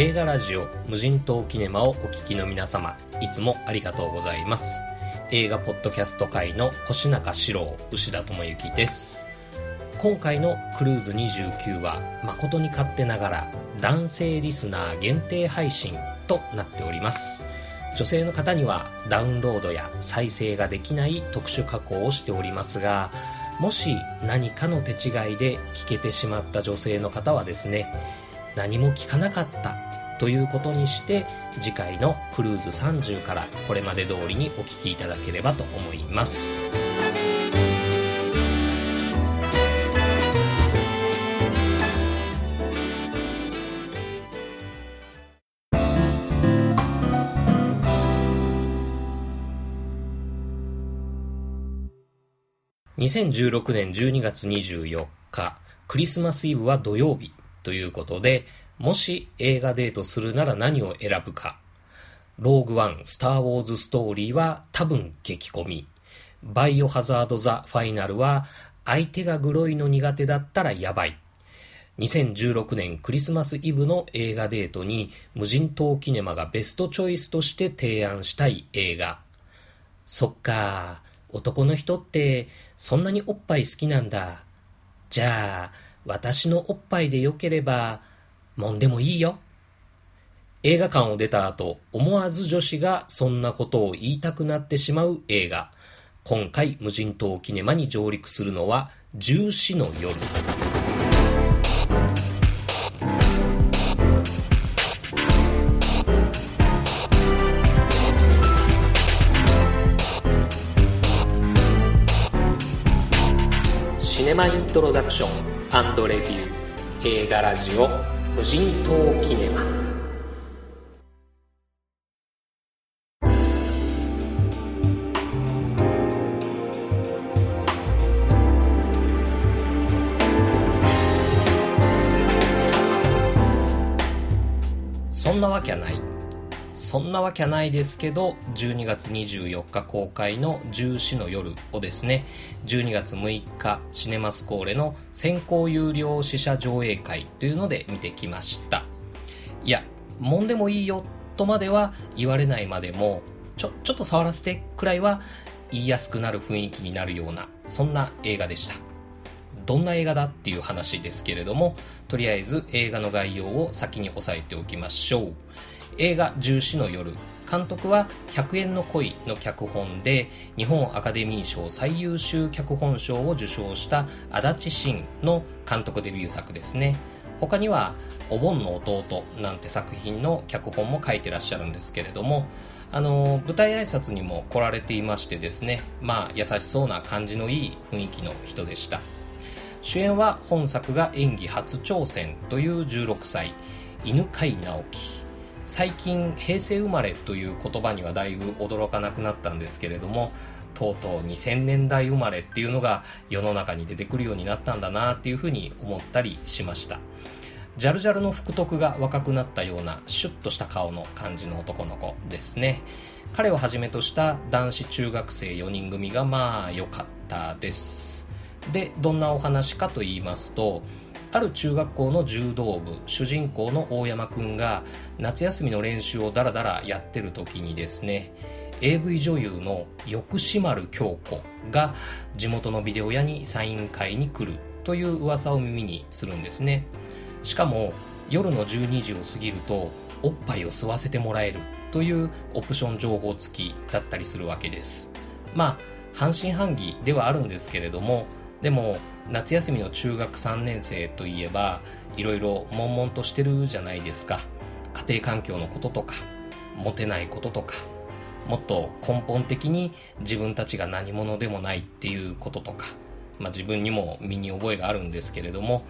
映画ラジオ無人島キネマをお聞きの皆様いつもありがとうございます。映画ポッドキャスト界の越中史郎牛田智之です。今回のクルーズ29は誠に勝手ながら男性リスナー限定配信となっております。女性の方にはダウンロードや再生ができない特殊加工をしておりますがもし何かの手違いで聞けてしまった女性の方はですね何も聞かなかったということにして次回のクルーズ30からこれまで通りにお聞きいただければと思います。2016年12月24日クリスマスイブは土曜日ということでもし映画デートするなら何を選ぶか。ローグワン、スター・ウォーズ・ストーリーは多分激コミ。バイオハザード・ザ・ファイナルは相手がグロいの苦手だったらやばい。2016年クリスマスイブの映画デートに無人島キネマがベストチョイスとして提案したい映画。そっか、男の人ってそんなにおっぱい好きなんだ。じゃあ、私のおっぱいでよければ、もんでもいいよ。映画館を出た後、思わず女子がそんなことを言いたくなってしまう映画。今回無人島キネマに上陸するのは、十四の夜。シネマイントロダクションレビュー映画ラジオ無人島キネマ。そんなわけはない。そんなわけはないですけど、12月24日公開の十四の夜をですね、12月6日シネマスコーレの先行有料試写上映会というので見てきました。いや、もんでもいいよとまでは言われないまでも、ちょ、ちょっと触らせてくらいは言いやすくなる雰囲気になるような、そんな映画でした。どんな映画だっていう話ですけれども、とりあえず映画の概要を先に押さえておきましょう。映画「重視の夜」監督は「100円の恋」の脚本で日本アカデミー賞最優秀脚本賞を受賞した足立慎の監督デビュー作ですね。他には「お盆の弟」なんて作品の脚本も書いてらっしゃるんですけれどもあの舞台挨拶にも来られていましてですねまあ優しそうな感じのいい雰囲気の人でした。主演は本作が演技初挑戦という16歳犬飼直樹。最近平成生まれという言葉にはだいぶ驚かなくなったんですけれどもとうとう2000年代生まれっていうのが世の中に出てくるようになったんだなっていうふうに思ったりしました。ジャルジャルの福徳が若くなったようなシュッとした顔の感じの男の子ですね。彼をはじめとした男子中学生4人組がまあ良かったです。でどんなお話かと言いますとある中学校の柔道部主人公の大山くんが夏休みの練習をダラダラやってる時にですね AV 女優の横島丸京子が地元のビデオ屋にサイン会に来るという噂を耳にするんですね。しかも夜の12時を過ぎるとおっぱいを吸わせてもらえるというオプション情報付きだったりするわけです。まあ半信半疑ではあるんですけれどもでも夏休みの中学3年生といえばいろいろ悶々としてるじゃないですか。家庭環境のこととかモテないこととかもっと根本的に自分たちが何者でもないっていうこととか、まあ、自分にも身に覚えがあるんですけれども。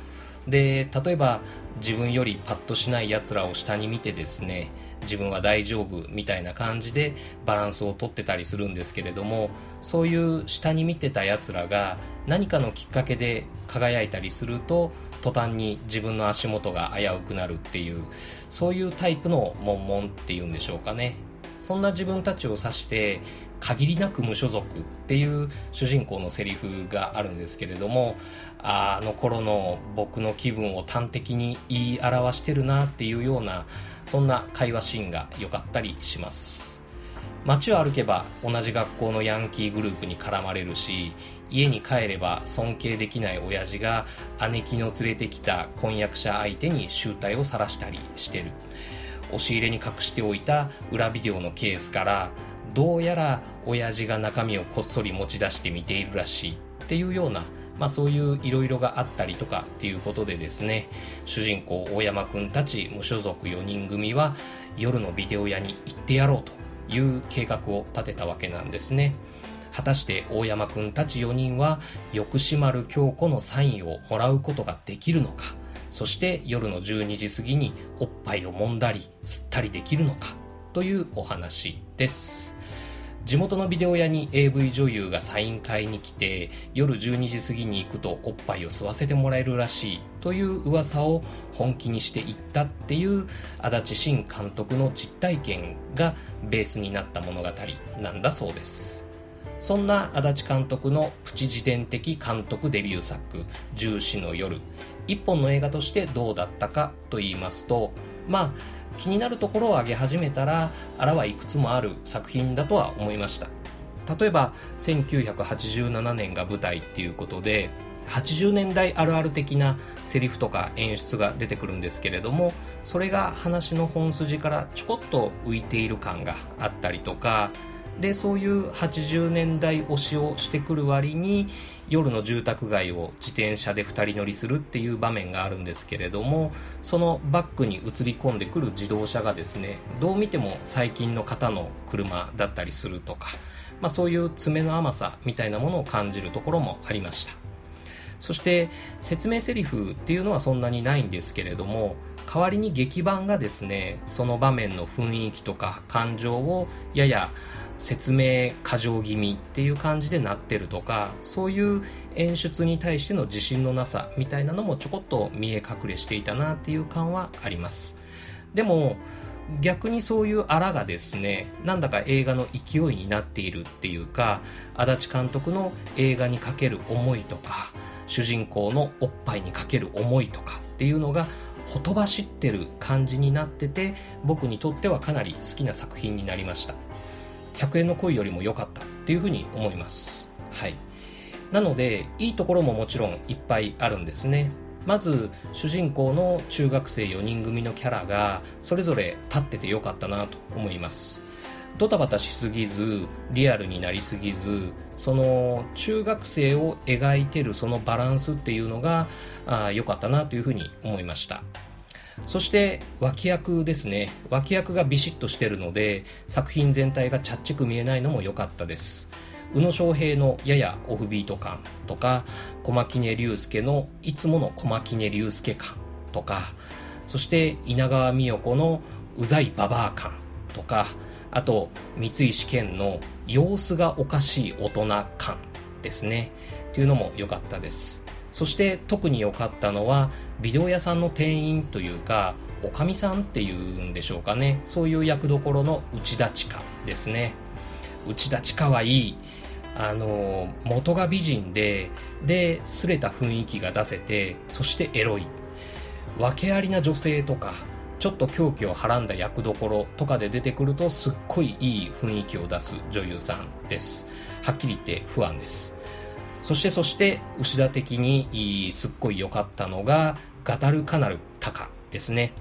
で例えば自分よりパッとしない奴らを下に見てですね自分は大丈夫みたいな感じでバランスをとってたりするんですけれどもそういう下に見てたやつらが何かのきっかけで輝いたりすると途端に自分の足元が危うくなるっていうそういうタイプの悶々っていうんでしょうかね。そんな自分たちを指して限りなく無所属っていう主人公のセリフがあるんですけれどもあの頃の僕の気分を端的に言い表してるなっていうようなそんな会話シーンが良かったりします。街を歩けば同じ学校のヤンキーグループに絡まれるし家に帰れば尊敬できない親父が姉貴の連れてきた婚約者相手に醜態を晒したりしてる。押し入れに隠しておいた裏ビデオのケースからどうやら親父が中身をこっそり持ち出して見ているらしいっていうようなまあ、そういういろいろがあったりとかっていうことでですね主人公大山くんたち無所属4人組は夜のビデオ屋に行ってやろうという計画を立てたわけなんですね。果たして大山くんたち4人は翌島丸京子のサインをもらうことができるのかそして夜の12時過ぎにおっぱいを揉んだり吸ったりできるのかというお話です。地元のビデオ屋に AV 女優がサイン会に来て夜12時過ぎに行くとおっぱいを吸わせてもらえるらしいという噂を本気にしていったっていう足立慎監督の実体験がベースになった物語なんだそうです。そんな足立監督のプチ自伝的監督デビュー作「重視の夜」一本の映画としてどうだったかと言いますとまあ気になるところを挙げ始めたらあらはいくつもある作品だとは思いました。例えば1987年が舞台っていうことで80年代あるある的なセリフとか演出が出てくるんですけれどもそれが話の本筋からちょこっと浮いている感があったりとかでそういう80年代推しをしてくる割に夜の住宅街を自転車で2人乗りするっていう場面があるんですけれどもそのバックに映り込んでくる自動車がですねどう見ても最近の方の車だったりするとか、まあ、そういう爪の甘さみたいなものを感じるところもありました。そして説明セリフっていうのはそんなにないんですけれども代わりに劇版がですねその場面の雰囲気とか感情をやや説明過剰気味っていう感じでなってるとかそういう演出に対しての自信のなさみたいなのもちょこっと見え隠れしていたなっていう感はあります。でも逆にそういうあらがですねなんだか映画の勢いになっているっていうか足立監督の映画にかける思いとか主人公のおっぱいにかける思いとかっていうのがほとばしってる感じになってて僕にとってはかなり好きな作品になりました。100円の恋よりも良かったっていうふうに思います。はい。なのでいいところももちろんいっぱいあるんですね。まず主人公の中学生4人組のキャラがそれぞれ立っててよかったなと思います。ドタバタしすぎずリアルになりすぎずその中学生を描いてるそのバランスっていうのが良かったなというふうに思いました。そして脇役ですね。脇役がビシッとしてるので作品全体がちゃっちく見えないのも良かったです。宇野昌平のややオフビート感とか小牧根隆介のいつもの小牧根隆介感とかそして稲川美代子のうざいババア感とかあと三石健の様子がおかしい大人感ですね。っていうのも良かったです。そして特に良かったのはビデオ屋さんの店員というかおかみさんっていうんでしょうかね。そういう役どころの内田千佳ですね。内田千佳はいい。あの元が美人でですれた雰囲気が出せてそしてエロい。訳ありな女性とかちょっと狂気をはらんだ役どころとかで出てくるとすっごいいい雰囲気を出す女優さんです。はっきり言って不安です。そしてそして牛田的にすっごい良かったのがガタルカナルタカですね。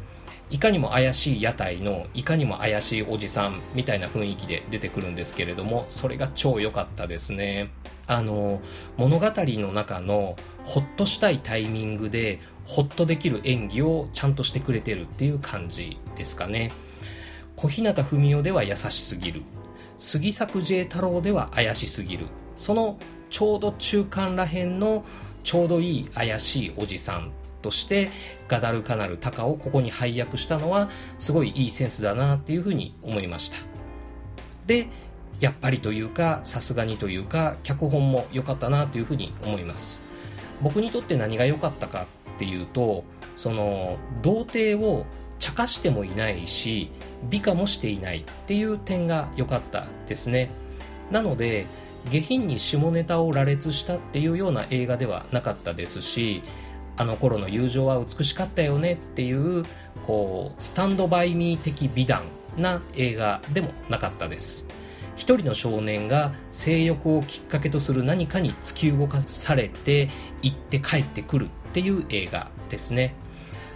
いかにも怪しい屋台のいかにも怪しいおじさんみたいな雰囲気で出てくるんですけれどもそれが超良かったですね。あの物語の中のほっとしたいタイミングでほっとできる演技をちゃんとしてくれてるっていう感じですかね。小日向文世では優しすぎる。杉作 J 太郎では怪しすぎる。そのちょうど中間らへんのちょうどいい怪しいおじさんとしてガダルカナルタカをここに配役したのはすごいいいセンスだなっていうふうに思いました。でやっぱりというかさすがにというか脚本も良かったなというふうに思います。僕にとって何が良かったかっていうとその童貞を茶化してもいないし美化もしていないっていう点が良かったですね。なので下品に下ネタを羅列したっていうような映画ではなかったですしあの頃の友情は美しかったよねっていうこうスタンドバイミー的美談な映画でもなかったです。一人の少年が性欲をきっかけとする何かに突き動かされて行って帰ってくるっていう映画ですね。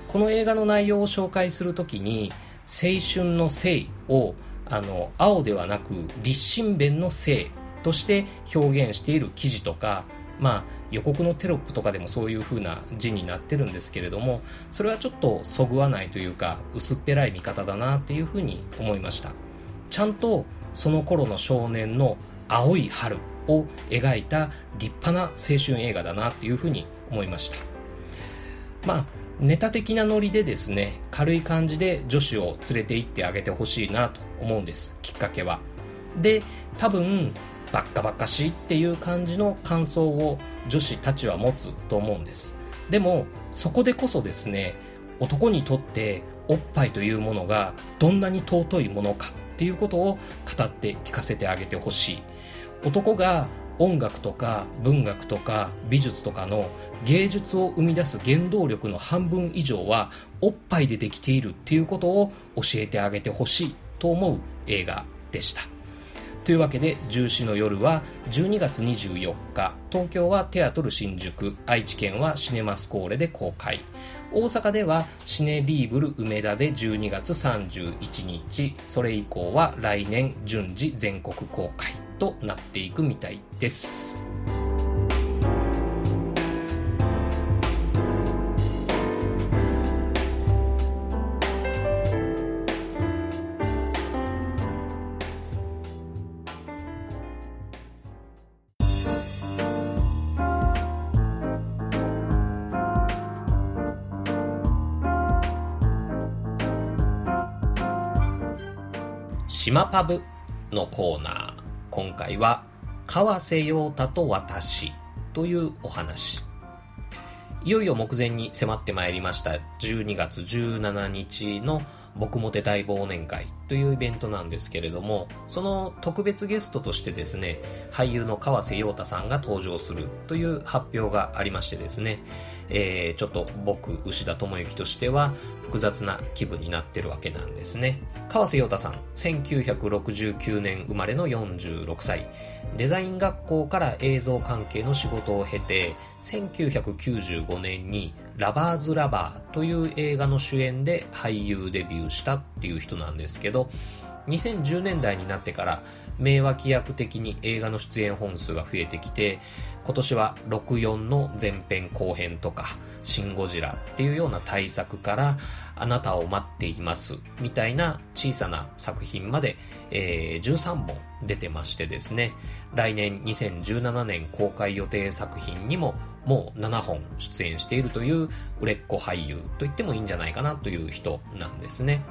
この映画の内容を紹介するときに青春の性をあの青ではなく立身弁の性として表現している記事とかまあ予告のテロップとかでもそういう風な字になってるんですけれどもそれはちょっとそぐわないというか薄っぺらい見方だなっていう風に思いました。ちゃんとその頃の少年の青い春を描いた立派な青春映画だなっていう風に思いました。まあネタ的なノリでですね軽い感じで女子を連れて行ってあげてほしいなと思うんですきっかけは。で多分バッカバカしいっていう感じの感想を女子たちは持つと思うんです。でもそこでこそですね男にとっておっぱいというものがどんなに尊いものかっていうことを語って聞かせてあげてほしい。男が音楽とか文学とか美術とかの芸術を生み出す原動力の半分以上はおっぱいでできているっていうことを教えてあげてほしいと思う映画でした。というわけで「重視の夜」は12月24日。東京はテアトル新宿。愛知県はシネマスコーレで公開。大阪ではシネリーブル梅田で12月31日。それ以降は来年順次全国公開となっていくみたいです。島パブのコーナー。今回は川瀬陽太と私というお話。いよいよ目前に迫ってまいりました。12月17日の僕もて大忘年会。というイベントなんですけれどもその特別ゲストとしてですね俳優の川瀬陽太さんが登場するという発表がありましてですね、えー、ちょっと僕牛田智之としては複雑な気分になってるわけなんですね。川瀬陽太さん1969年生まれの46歳。デザイン学校から映像関係の仕事を経て1995年にラバーズ・ラバーという映画の主演で俳優デビューしたっていう人なんですけど2010年代になってから名脇役的に映画の出演本数が増えてきて今年は64の前編後編とかシン・ゴジラっていうような大作からあなたを待っていますみたいな小さな作品まで、えー、13本出てましてですね来年2017年公開予定作品にももう7本出演しているという売れっ子俳優と言ってもいいんじゃないかなという人なんですね。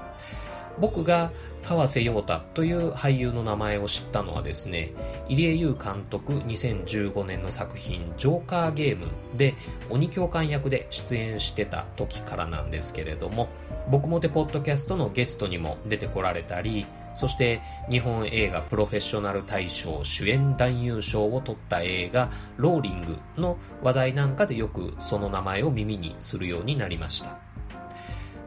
僕が川瀬陽太という俳優の名前を知ったのはですね、入江優監督2015年の作品ジョーカーゲームで鬼教官役で出演してた時からなんですけれども、僕もてポッドキャストのゲストにも出てこられたり、そして日本映画プロフェッショナル大賞主演男優賞を取った映画ローリングの話題なんかでよくその名前を耳にするようになりました。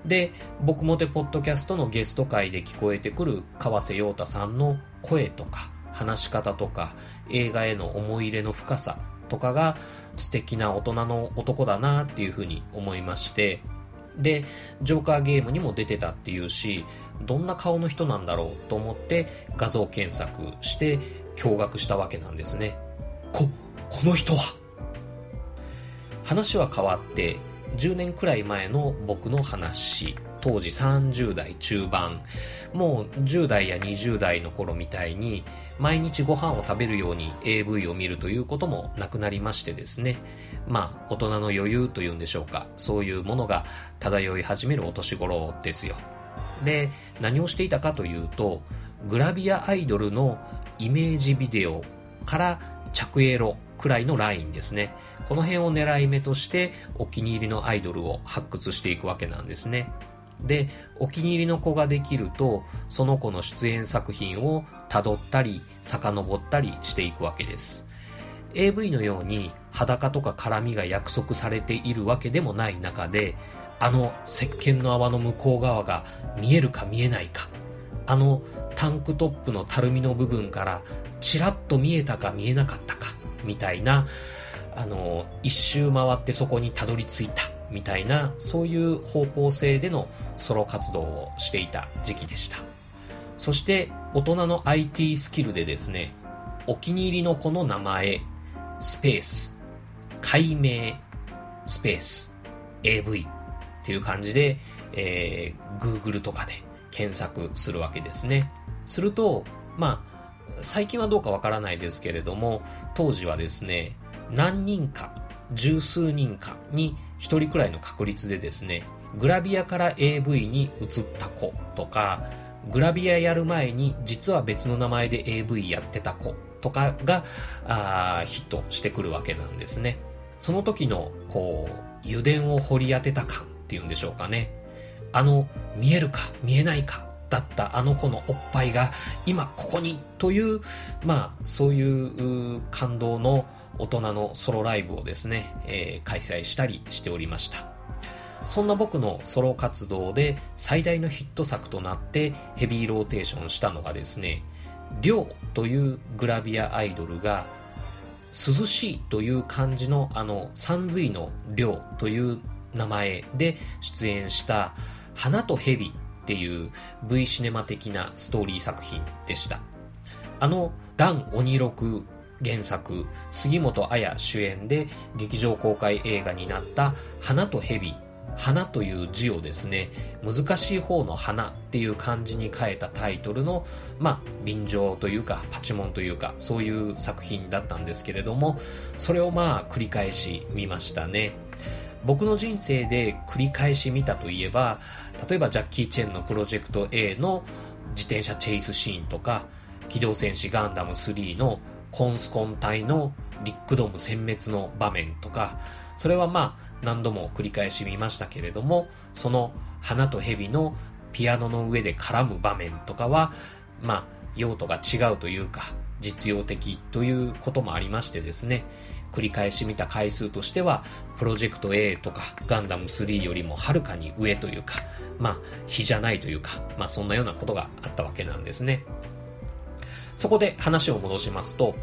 で、僕もてポッドキャストのゲスト会で聞こえてくる川瀬陽太さんの声とか話し方とか映画への思い入れの深さとかが素敵な大人の男だなっていうふうに思いまして、で、ジョーカーゲームにも出てたっていうし、どんな顔の人なんだろうと思って画像検索して驚愕したわけなんですね。こ、この人は？話は変わって、10年くらい前の僕の話、当時30代中盤、もう10代や20代の頃みたいに、毎日ご飯を食べるように AV を見るということもなくなりましてですね、まあ、大人の余裕というんでしょうか、そういうものが漂い始めるお年頃ですよ。で、何をしていたかというと、グラビアアイドルのイメージビデオから着エロくらいのラインですね。この辺を狙い目としてお気に入りのアイドルを発掘していくわけなんですね。で、お気に入りの子ができると、その子の出演作品を辿ったり、遡ったりしていくわけです。AV のように裸とか絡みが約束されているわけでもない中で、あの石鹸の泡の向こう側が見えるか見えないか、あのタンクトップのたるみの部分からちらっと見えたか見えなかったか、みたいな、あの、一周回ってそこにたどり着いた、みたいな、そういう方向性でのソロ活動をしていた時期でした。そして大人の IT スキルでですね、お気に入りの子の名前、スペース、解明、スペース、AV っていう感じで、えー、Google とかで検索するわけですね。すると、まあ、最近はどうかわからないですけれども、当時はですね、何人か、十数人かに一人くらいの確率でですね、グラビアから AV に移った子とか、グラビアやる前に実は別の名前で AV やってた子とかがあヒットしてくるわけなんですね。その時のこう油田を掘り当てた感っていうんでしょうかね。あの見えるか見えないかだったあの子のおっぱいが今ここにというまあそういう感動の大人のソロライブをですね、えー、開催したりしておりました。そんな僕のソロ活動で最大のヒット作となってヘビーローテーションしたのがですね、りょうというグラビアアイドルが涼しいという漢字のあの三髄のりょうという名前で出演した花と蛇っていう V シネマ的なストーリー作品でした。あの、ダン鬼六原作、杉本彩主演で劇場公開映画になった花と蛇花という字をですね、難しい方の花っていう漢字に変えたタイトルの、まあ、便乗というか、パチモンというか、そういう作品だったんですけれども、それをまあ、繰り返し見ましたね。僕の人生で繰り返し見たといえば、例えばジャッキー・チェンのプロジェクト A の自転車チェイスシーンとか、機動戦士ガンダム3のコンスコン隊のリックドーム殲滅の場面とか、それはまあ何度も繰り返し見ましたけれども、その花と蛇のピアノの上で絡む場面とかは、まあ用途が違うというか、実用的ということもありましてですね、繰り返し見た回数としては、プロジェクト A とかガンダム3よりもはるかに上というか、まあ、比じゃないというか、まあそんなようなことがあったわけなんですね。そこで話を戻しますと、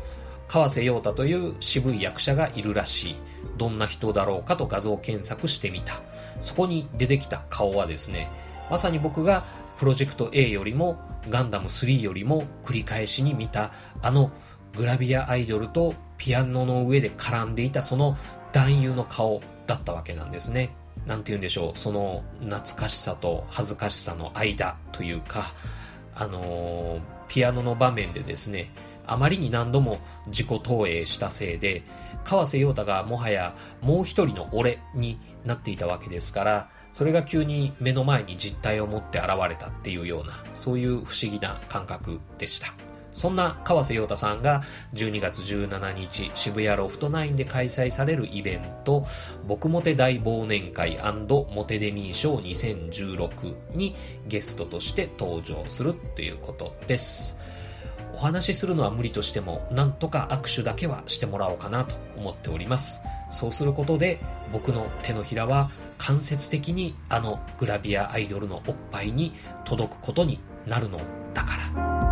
川瀬陽太という渋い役者がいるらしい。どんな人だろうかと画像検索してみた。そこに出てきた顔はですね、まさに僕がプロジェクト A よりもガンダム3よりも繰り返しに見たあのグラビアアイドルとピアノの上で絡んでいたその男優の顔だったわけなんですね。なんて言うんでしょう、その懐かしさと恥ずかしさの間というか、あのー、ピアノの場面でですね、あまりに何度も自己投影したせいで、川瀬陽太がもはやもう一人の俺になっていたわけですから、それが急に目の前に実体を持って現れたっていうような、そういう不思議な感覚でした。そんな川瀬陽太さんが12月17日渋谷ロフト9で開催されるイベント、僕モテ大忘年会モテデミー賞2016にゲストとして登場するということです。お話しするのは無理としても、なんとか握手だけはしてもらおうかなと思っております。そうすることで、僕の手のひらは間接的にあのグラビアアイドルのおっぱいに届くことになるのだから。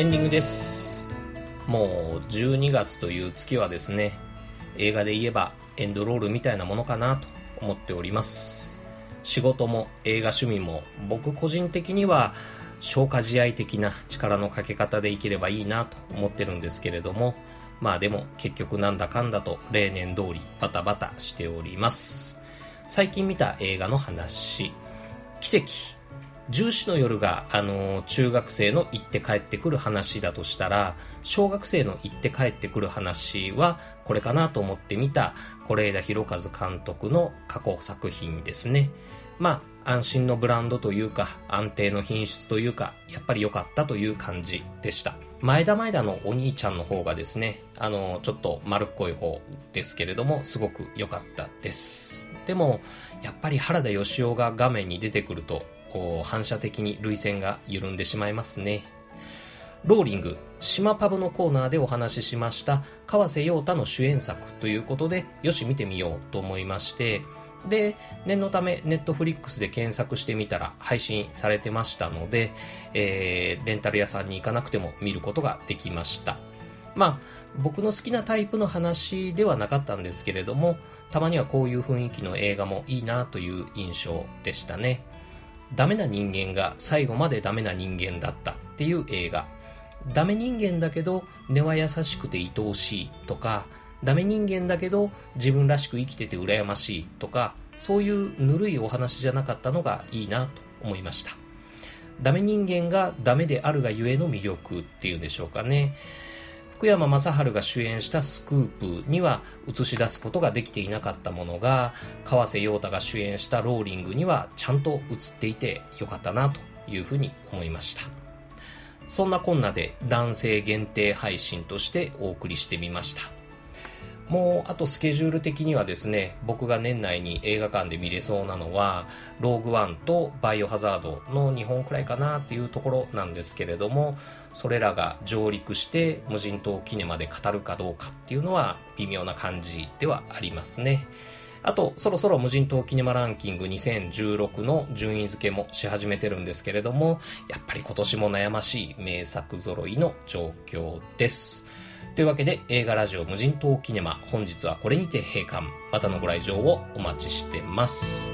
エンディングです。もう12月という月はですね、映画で言えばエンドロールみたいなものかなと思っております。仕事も映画趣味も僕個人的には消化試合的な力のかけ方でいければいいなと思ってるんですけれども、まあでも結局なんだかんだと例年通りバタバタしております。最近見た映画の話、奇跡重視の夜が、あの、中学生の行って帰ってくる話だとしたら、小学生の行って帰ってくる話は、これかなと思ってみた、是枝裕和監督の過去作品ですね。まあ、安心のブランドというか、安定の品質というか、やっぱり良かったという感じでした。前田前田のお兄ちゃんの方がですね、あの、ちょっと丸っこい方ですけれども、すごく良かったです。でも、やっぱり原田義雄が画面に出てくると、反射的に涙腺が緩んでしまいますね。ローリング、島パブのコーナーでお話ししました川瀬陽太の主演作ということで、よし見てみようと思いまして、で、念のため、ネットフリックスで検索してみたら配信されてましたので、えー、レンタル屋さんに行かなくても見ることができました。まあ、僕の好きなタイプの話ではなかったんですけれども、たまにはこういう雰囲気の映画もいいなという印象でしたね。ダメな人間が最後までダメな人間だったっていう映画。ダメ人間だけど根は優しくて愛おしいとか、ダメ人間だけど自分らしく生きてて羨ましいとか、そういうぬるいお話じゃなかったのがいいなと思いました。ダメ人間がダメであるがゆえの魅力っていうんでしょうかね。福山雅治が主演したスクープには映し出すことができていなかったものが、川瀬陽太が主演したローリングにはちゃんと映っていてよかったなというふうに思いました。そんなこんなで男性限定配信としてお送りしてみました。もうあとスケジュール的にはですね、僕が年内に映画館で見れそうなのは、ローグワンとバイオハザードの2本くらいかなっていうところなんですけれども、それらが上陸して無人島キネマで語るかどうかっていうのは微妙な感じではありますね。あと、そろそろ無人島キネマランキング2016の順位付けもし始めてるんですけれども、やっぱり今年も悩ましい名作揃いの状況です。というわけで映画ラジオ無人島キネマ本日はこれにて閉館。またのご来場をお待ちしてます。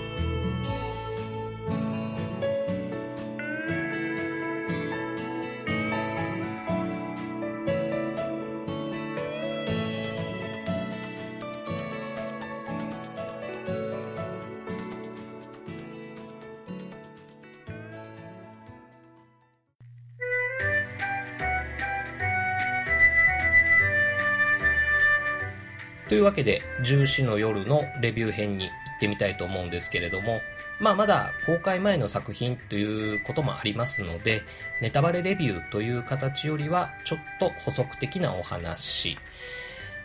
というわけで、重視の夜のレビュー編に行ってみたいと思うんですけれども、まあまだ公開前の作品ということもありますので、ネタバレレビューという形よりはちょっと補足的なお話。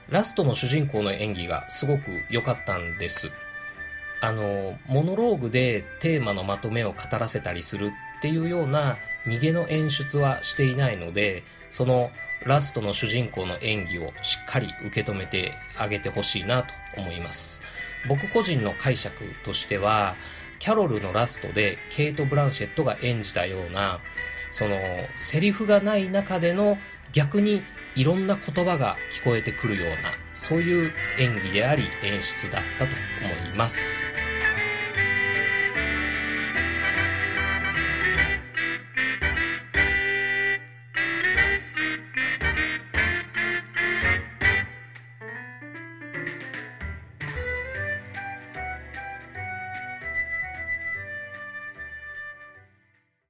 ラストの主人公の演技がすごく良かったんです。あの、モノローグでテーマのまとめを語らせたりするっていうような逃げの演出はしていないので、そのラストの主人公の演技をしっかり受け止めてあげてほしいなと思います。僕個人の解釈としては、キャロルのラストでケイト・ブランシェットが演じたような、その、セリフがない中での逆にいろんな言葉が聞こえてくるような、そういう演技であり演出だったと思います。